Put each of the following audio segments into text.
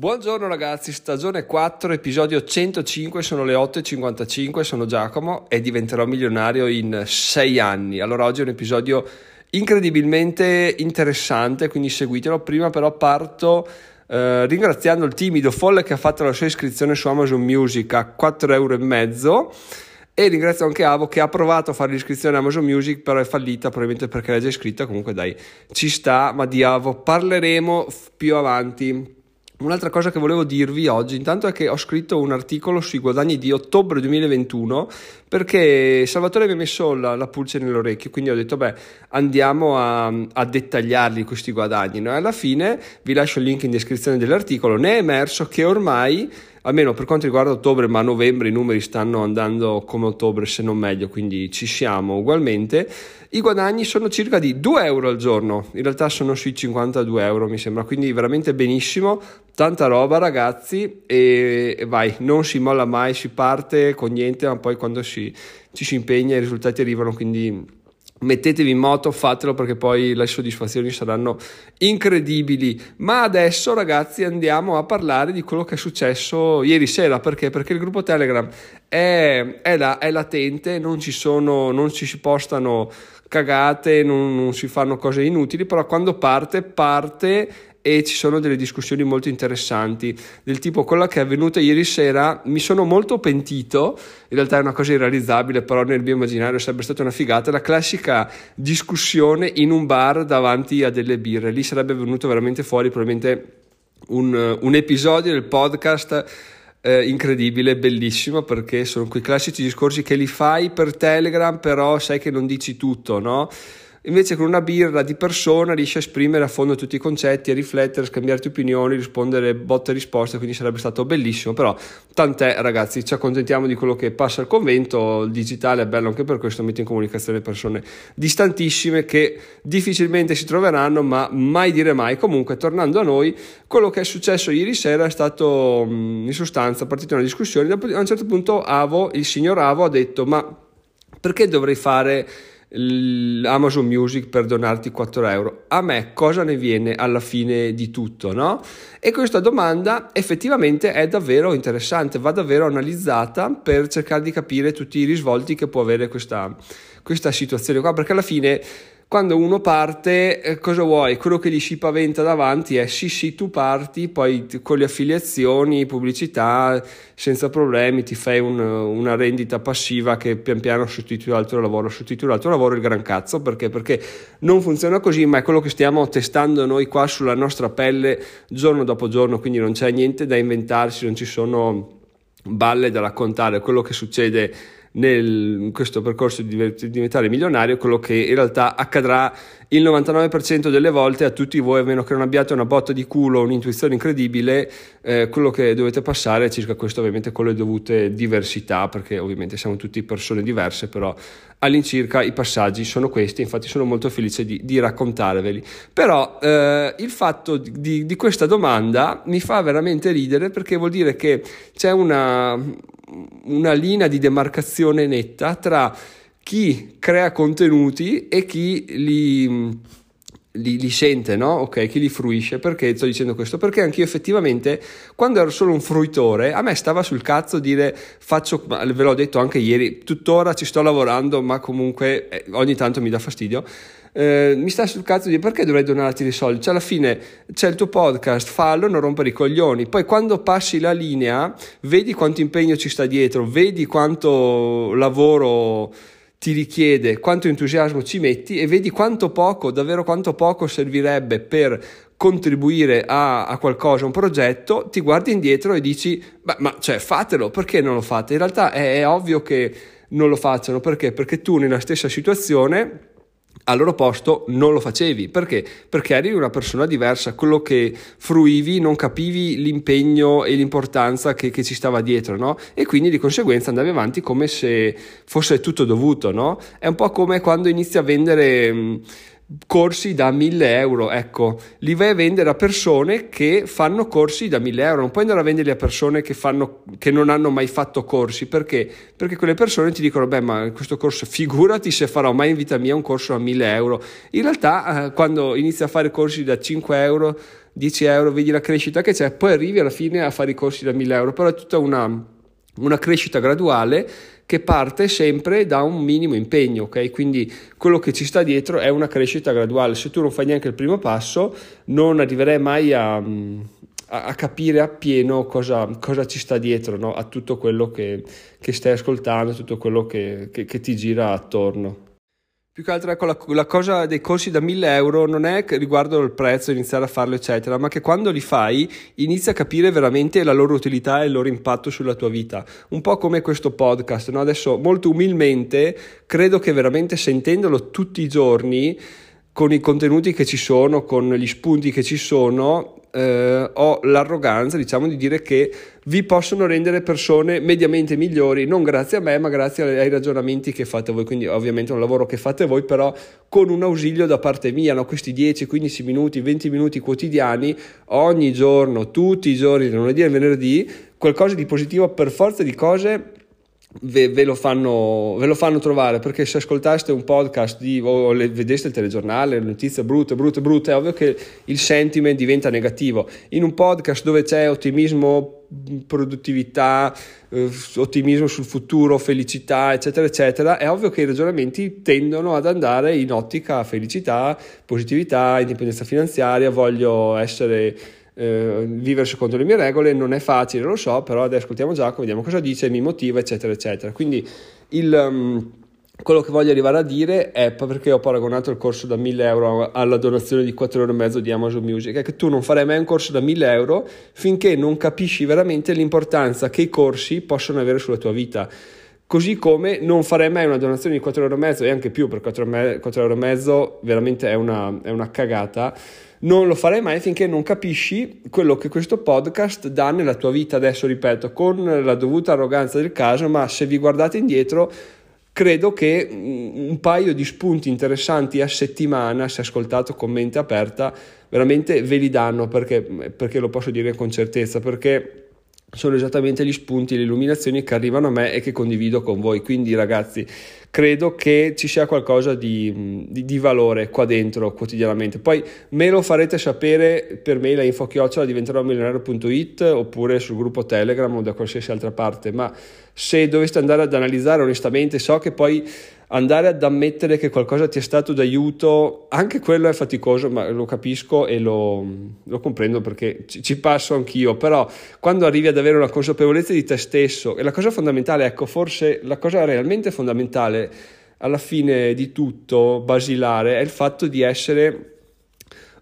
Buongiorno ragazzi, stagione 4, episodio 105, sono le 8.55, sono Giacomo e diventerò milionario in 6 anni. Allora oggi è un episodio incredibilmente interessante, quindi seguitelo. Prima però parto eh, ringraziando il timido folle che ha fatto la sua iscrizione su Amazon Music a 4,5 euro e ringrazio anche Avo che ha provato a fare l'iscrizione a Amazon Music però è fallita probabilmente perché l'ha già iscritta. Comunque dai ci sta. Ma di Avo parleremo più avanti Un'altra cosa che volevo dirvi oggi, intanto è che ho scritto un articolo sui guadagni di ottobre 2021 perché Salvatore mi ha messo la, la pulce nell'orecchio, quindi ho detto beh andiamo a, a dettagliarli questi guadagni. No? alla fine vi lascio il link in descrizione dell'articolo, ne è emerso che ormai almeno per quanto riguarda ottobre, ma a novembre i numeri stanno andando come ottobre, se non meglio, quindi ci siamo ugualmente. I guadagni sono circa di 2 euro al giorno, in realtà sono sui 52 euro mi sembra, quindi veramente benissimo, tanta roba ragazzi e, vai, non si molla mai, si parte con niente, ma poi quando si, ci si impegna i risultati arrivano, quindi mettetevi in moto, fatelo perché poi le soddisfazioni saranno incredibili. Ma adesso, ragazzi, andiamo a parlare di quello che è successo ieri sera. Perché? Perché il gruppo Telegram è, è, la, è latente, non ci sono, non ci si postano cagate, non, non si fanno cose inutili, però quando parte, parte e ci sono delle discussioni molto interessanti del tipo quella che è avvenuta ieri sera mi sono molto pentito in realtà è una cosa irrealizzabile però nel mio immaginario sarebbe stata una figata la classica discussione in un bar davanti a delle birre lì sarebbe venuto veramente fuori probabilmente un, un episodio del podcast eh, incredibile, bellissimo perché sono quei classici discorsi che li fai per Telegram però sai che non dici tutto, no? Invece con una birra di persona riesci a esprimere a fondo tutti i concetti, a riflettere, a scambiarti opinioni, rispondere botte e risposte, quindi sarebbe stato bellissimo, però tant'è ragazzi, ci accontentiamo di quello che passa al convento, il digitale è bello anche per questo, mette in comunicazione persone distantissime che difficilmente si troveranno, ma mai dire mai. Comunque, tornando a noi, quello che è successo ieri sera è stato in sostanza partita una discussione, a un certo punto Avo, il signor Avo ha detto ma perché dovrei fare Amazon Music per donarti 4 euro. A me cosa ne viene alla fine di tutto, no? E questa domanda effettivamente è davvero interessante, va davvero analizzata per cercare di capire tutti i risvolti che può avere questa, questa situazione qua, perché alla fine quando uno parte, eh, cosa vuoi? Quello che gli si paventa davanti è sì, sì, tu parti, poi con le affiliazioni, pubblicità, senza problemi, ti fai un, una rendita passiva che pian piano sostituisce l'altro lavoro, sostituisce l'altro lavoro il gran cazzo, perché? Perché non funziona così, ma è quello che stiamo testando noi qua sulla nostra pelle giorno dopo giorno, quindi non c'è niente da inventarsi, non ci sono balle da raccontare, quello che succede nel, in questo percorso di diventare milionario, quello che in realtà accadrà il 99% delle volte a tutti voi, a meno che non abbiate una botta di culo, un'intuizione incredibile, eh, quello che dovete passare è circa questo, ovviamente con le dovute diversità, perché ovviamente siamo tutti persone diverse, però all'incirca i passaggi sono questi, infatti sono molto felice di, di raccontarveli. Però eh, il fatto di, di questa domanda mi fa veramente ridere perché vuol dire che c'è una, una linea di demarcazione netta tra chi crea contenuti e chi li, li, li, sente, no? Ok, chi li fruisce. Perché sto dicendo questo? Perché anch'io effettivamente, quando ero solo un fruitore, a me stava sul cazzo dire faccio, ve l'ho detto anche ieri, tuttora ci sto lavorando, ma comunque eh, ogni tanto mi dà fastidio eh, mi sta sul cazzo di perché dovrei donarti dei soldi. Cioè, alla fine c'è il tuo podcast, fallo, non rompere i coglioni. Poi quando passi la linea, vedi quanto impegno ci sta dietro, vedi quanto lavoro ti richiede, quanto entusiasmo ci metti e vedi quanto poco, davvero quanto poco servirebbe per contribuire a, a qualcosa, a un progetto, ti guardi indietro e dici, ma, ma cioè, fatelo, perché non lo fate? In realtà è, è ovvio che non lo facciano, perché? Perché tu nella stessa situazione al loro posto non lo facevi. Perché? Perché eri una persona diversa, quello che fruivi non capivi l'impegno e l'importanza che, che ci stava dietro, no? E quindi di conseguenza andavi avanti come se fosse tutto dovuto, no? È un po' come quando inizi a vendere corsi da 1000 euro, ecco, li vai a vendere a persone che fanno corsi da 1000 euro, non puoi andare a venderli a persone che, fanno, che non hanno mai fatto corsi, perché? Perché quelle persone ti dicono, beh, ma questo corso, figurati se farò mai in vita mia un corso a 1000 euro. In realtà, eh, quando inizi a fare corsi da 5 euro, 10 euro, vedi la crescita che c'è, poi arrivi alla fine a fare i corsi da 1000 euro, però è tutta una, una crescita graduale che parte sempre da un minimo impegno, ok? Quindi quello che ci sta dietro è una crescita graduale. Se tu non fai neanche il primo passo, non arriverai mai a, a capire appieno cosa, cosa, ci sta dietro no? a tutto quello che, che, stai ascoltando, tutto quello che, che, che ti gira attorno. Più che altro ecco, la, la, cosa dei corsi da 1000 euro non è riguardo il prezzo, iniziare a farlo eccetera, ma che quando li fai inizi a capire veramente la loro utilità e il loro impatto sulla tua vita. Un po' come questo podcast, no? adesso molto umilmente credo che veramente sentendolo tutti i giorni con i contenuti che ci sono, con gli spunti che ci sono, eh, ho l'arroganza, diciamo, di dire che vi possono rendere persone mediamente migliori, non grazie a me, ma grazie ai ragionamenti che fate voi. Quindi, ovviamente, è un lavoro che fate voi, però con un ausilio da parte mia, no? questi 10, 15 minuti, 20 minuti quotidiani, ogni giorno, tutti i giorni, lunedì e venerdì, qualcosa di positivo per forza di cose Ve, ve, lo fanno, ve, lo fanno, trovare perché se ascoltaste un podcast di, o le, vedeste il telegiornale, le notizie brutte, brutte, brutte, è ovvio che il sentiment diventa negativo. In un podcast dove c'è ottimismo, produttività, eh, ottimismo sul futuro, felicità, eccetera, eccetera, è ovvio che i ragionamenti tendono ad andare in ottica felicità, positività, indipendenza finanziaria, voglio essere eh, vivere secondo le mie regole non è facile, lo so, però adesso ascoltiamo Giacomo, vediamo cosa dice, mi motiva, eccetera, eccetera. Quindi il, um, quello che voglio arrivare a dire è perché ho paragonato il corso da 1000 euro alla donazione di 4,5 euro di Amazon Music, è che tu non farai mai un corso da 1000 euro finché non capisci veramente l'importanza che i corsi possono avere sulla tua vita così come non farei mai una donazione di 4,5 euro e anche più per 4,5 euro veramente è una, è una cagata non lo farei mai finché non capisci quello che questo podcast dà nella tua vita. Adesso ripeto, con la dovuta arroganza del caso, ma se vi guardate indietro, credo che mm, un paio di spunti interessanti a settimana, se ascoltato con mente aperta, veramente ve li danno perché, perché lo posso dire con certezza, perché sono esattamente gli spunti, le illuminazioni che arrivano a me e che condivido con voi. Quindi ragazzi, credo che ci sia qualcosa di, di, di valore qua dentro quotidianamente. Poi me lo farete sapere per mail a infochiocciola diventerò milionario.it oppure sul gruppo Telegram o da qualsiasi altra parte, ma se doveste andare ad analizzare onestamente so che poi andare ad ammettere che qualcosa ti è stato d'aiuto, anche quello è faticoso, ma lo capisco e lo, lo comprendo perché ci, ci, passo anch'io, però quando arrivi ad avere una consapevolezza di te stesso, e la cosa fondamentale, ecco, forse la cosa realmente fondamentale alla fine di tutto, basilare, è il fatto di essere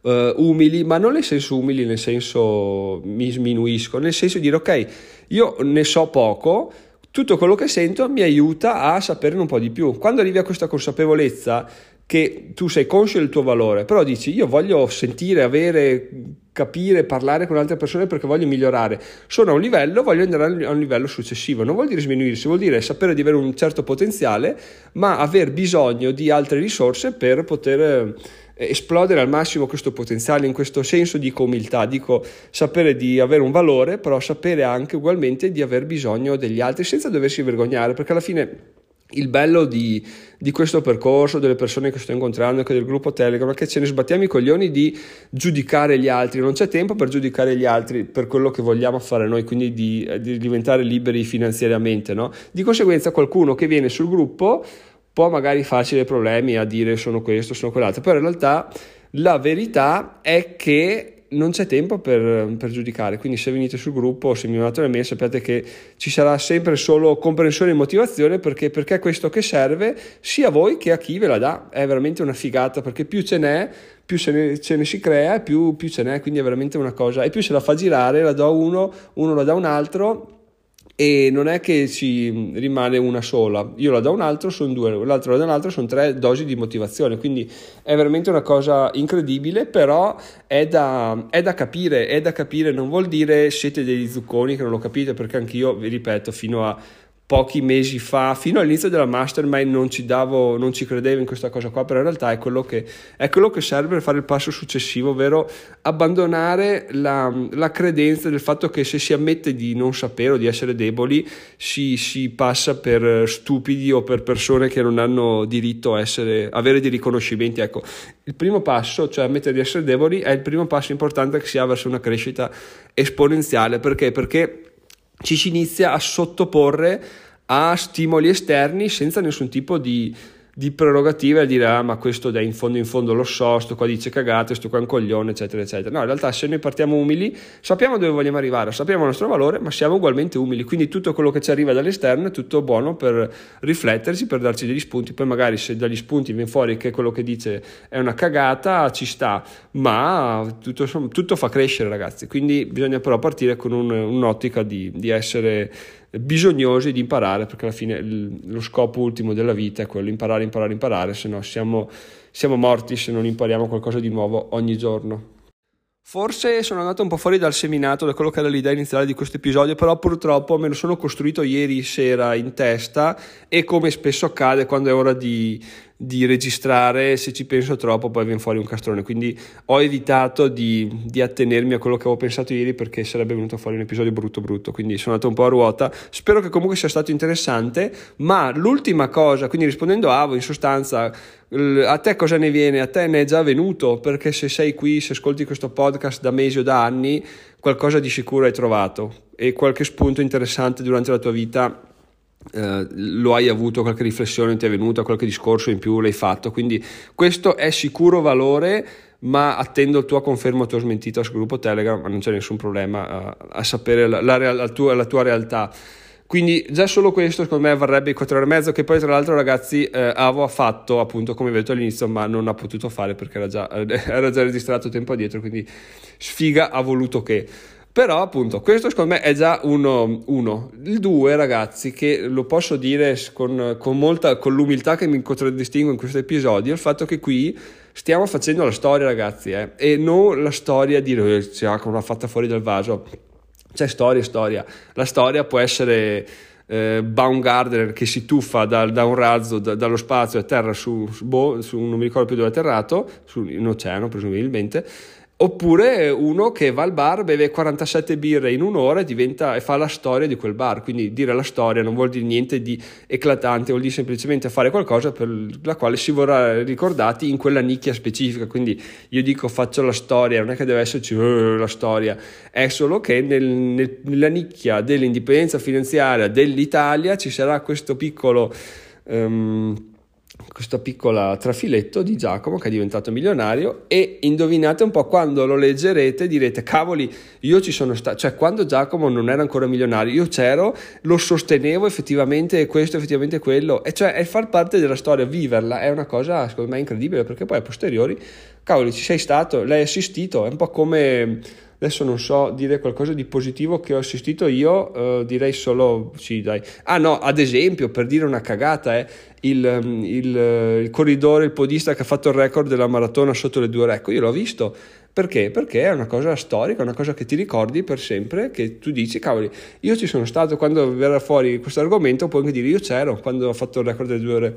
Uh, umili, ma non nel senso umili, nel senso mi sminuisco, nel senso di dire ok, io ne so poco, tutto quello che sento mi aiuta a saperne un po' di più. Quando arrivi a questa consapevolezza che tu sei conscio del tuo valore, però dici io voglio sentire, avere, capire, parlare con altre persone perché voglio migliorare. Sono a un livello, voglio andare a un livello successivo. Non vuol dire sminuirsi, vuol dire sapere di avere un certo potenziale, ma aver bisogno di altre risorse per poter esplodere al massimo questo potenziale in questo senso dico umiltà, dico sapere di avere un valore, però sapere anche ugualmente di aver bisogno degli altri senza doversi vergognare, perché alla fine il bello di, di, questo percorso, delle persone che sto incontrando, anche del gruppo Telegram, è che ce ne sbattiamo i coglioni di giudicare gli altri, non c'è tempo per giudicare gli altri per quello che vogliamo fare noi, quindi di, di diventare liberi finanziariamente. No? Di conseguenza qualcuno che viene sul gruppo può magari farci dei problemi a dire sono questo, sono quell'altro, però in realtà la verità è che non c'è tempo per, per, giudicare, quindi se venite sul gruppo se mi mandate una mail sappiate che ci sarà sempre solo comprensione e motivazione perché, perché è questo che serve sia a voi che a chi ve la dà, è veramente una figata perché più ce n'è, più ce ne, ce ne si crea più, più ce n'è, quindi è veramente una cosa, e più se la fa girare, la do a uno, uno la dà a un altro e non è che ci rimane una sola, io la do un altro, sono due, l'altro la do un altro, sono tre dosi di motivazione, quindi è veramente una cosa incredibile, però è da, è da capire, è da capire, non vuol dire siete degli zucconi che non lo capite, perché anch'io, vi ripeto, fino a pochi mesi fa, fino all'inizio della mastermind non ci davo, non ci credevo in questa cosa qua, però in realtà è quello che, è quello che serve per fare il passo successivo, ovvero abbandonare la, la, credenza del fatto che se si ammette di non sapere o di essere deboli si, si, passa per stupidi o per persone che non hanno diritto a essere, avere dei riconoscimenti. Ecco, il primo passo, cioè ammettere di essere deboli, è il primo passo importante che si ha verso una crescita esponenziale. Perché? Perché ci si inizia a sottoporre a stimoli esterni senza nessun tipo di di prerogative a dire ah ma questo in fondo in fondo lo so, sto qua dice cagate, sto qua è un coglione eccetera eccetera. No, in realtà se noi partiamo umili sappiamo dove vogliamo arrivare, sappiamo il nostro valore ma siamo ugualmente umili, quindi tutto quello che ci arriva dall'esterno è tutto buono per rifletterci, per darci degli spunti, poi magari se dagli spunti viene fuori che quello che dice è una cagata ci sta, ma tutto, tutto fa crescere ragazzi, quindi bisogna però partire con un, un'ottica di, di essere bisognosi di imparare perché alla fine lo scopo ultimo della vita è quello imparare, imparare, imparare, se no siamo, siamo morti se non impariamo qualcosa di nuovo ogni giorno. Forse sono andato un po' fuori dal seminato, da quello che era l'idea iniziale di questo episodio, però purtroppo me lo sono costruito ieri sera in testa e come spesso accade quando è ora di, di registrare, se ci penso troppo poi viene fuori un castrone, quindi ho evitato di, di, attenermi a quello che avevo pensato ieri perché sarebbe venuto fuori un episodio brutto brutto, quindi sono andato un po' a ruota, spero che comunque sia stato interessante, ma l'ultima cosa, quindi rispondendo a Avo in sostanza, a te cosa ne viene? A te ne è già venuto? Perché se sei qui, se ascolti questo podcast da mesi o da anni, qualcosa di sicuro hai trovato. E qualche spunto interessante durante la tua vita eh, lo hai avuto, qualche riflessione ti è venuta, qualche discorso in più l'hai fatto, quindi questo è sicuro valore, ma attendo il tuo conferma, il tuo smentito sul gruppo Telegram, ma non c'è nessun problema a, a sapere la, la, la, tua, la, tua, realtà. Quindi già solo questo secondo me varrebbe i 4 ore e mezzo che poi tra l'altro ragazzi eh, Avo ha fatto appunto come vi ho detto all'inizio ma non ha potuto fare perché era già, era già registrato tempo addietro quindi sfiga ha voluto che però appunto questo secondo me è già uno. uno. Il due ragazzi che lo posso dire con, con, molta, con l'umiltà che mi contraddistingue in questo episodio, il fatto che qui stiamo facendo la storia ragazzi eh, e non la storia di eh, Giacomo l'ha fatta fuori dal vaso. C'è storia storia. La storia può essere eh, Baumgartner che si tuffa da, da un razzo da, dallo spazio a terra su, su, boh, su, non mi ricordo più dove è atterrato, su, in oceano presumibilmente Oppure uno che va al bar, beve 47 birre in un'ora e, diventa, e fa la storia di quel bar. Quindi dire la storia non vuol dire niente di eclatante, vuol dire semplicemente fare qualcosa per la quale si vorrà ricordati in quella nicchia specifica. Quindi io dico faccio la storia, non è che deve esserci uh, la storia, è solo che nel, nel, nella nicchia dell'indipendenza finanziaria dell'Italia ci sarà questo piccolo... Um, questo piccolo trafiletto di Giacomo che è diventato milionario e indovinate un po' quando lo leggerete direte cavoli io ci sono stato cioè quando Giacomo non era ancora milionario io c'ero lo sostenevo effettivamente questo effettivamente quello. E cioè è far parte della storia viverla è una cosa secondo me incredibile perché poi a posteriori cavoli ci sei stato l'hai assistito è un po' come adesso non so dire qualcosa di positivo che ho assistito io, uh, direi solo sì, dai. Ah no, ad esempio, per dire una cagata, eh, il, mm, il, eh, il, corridore, il podista che ha fatto il record della maratona sotto le due ore. Ecco, io l'ho visto. Perché? Perché è una cosa storica, una cosa che ti ricordi per sempre, che tu dici, cavoli, io ci sono stato quando verrà fuori questo argomento, puoi anche dire io c'ero quando ho fatto il record delle due ore.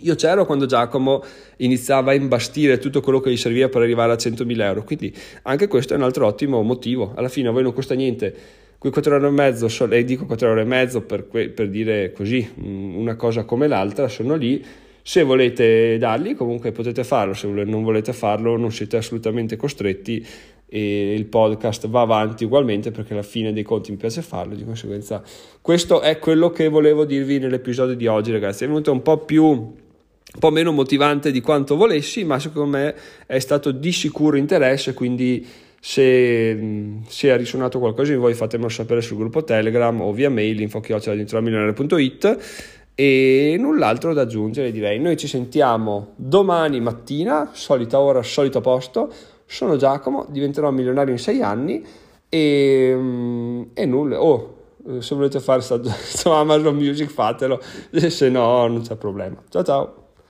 Io c'ero quando Giacomo iniziava a imbastire tutto quello che gli serviva per arrivare a 100.000 euro, quindi anche questo è un altro ottimo motivo. Alla fine a voi non costa niente, quei 4 ore e mezzo, e dico 4 ore e mezzo per, per dire così, mm, una cosa come l'altra, sono lì. Se volete darli, comunque potete farlo, se non volete farlo non siete assolutamente costretti e il podcast va avanti ugualmente perché alla fine dei conti mi piace farlo, di conseguenza questo è quello che volevo dirvi nell'episodio di oggi ragazzi, è venuto un po' più un po' meno motivante di quanto volessi, ma secondo me è stato di sicuro interesse, quindi se, se ha risuonato qualcosa di voi fatemelo sapere sul gruppo Telegram o via mail info-milionario.it e null'altro da aggiungere direi. Noi ci sentiamo domani mattina, solita ora, solito posto. Sono Giacomo, diventerò milionario in sei anni e, e nulla. Oh, se volete fare sta Amazon Music fatelo, se no non c'è problema. Ciao ciao!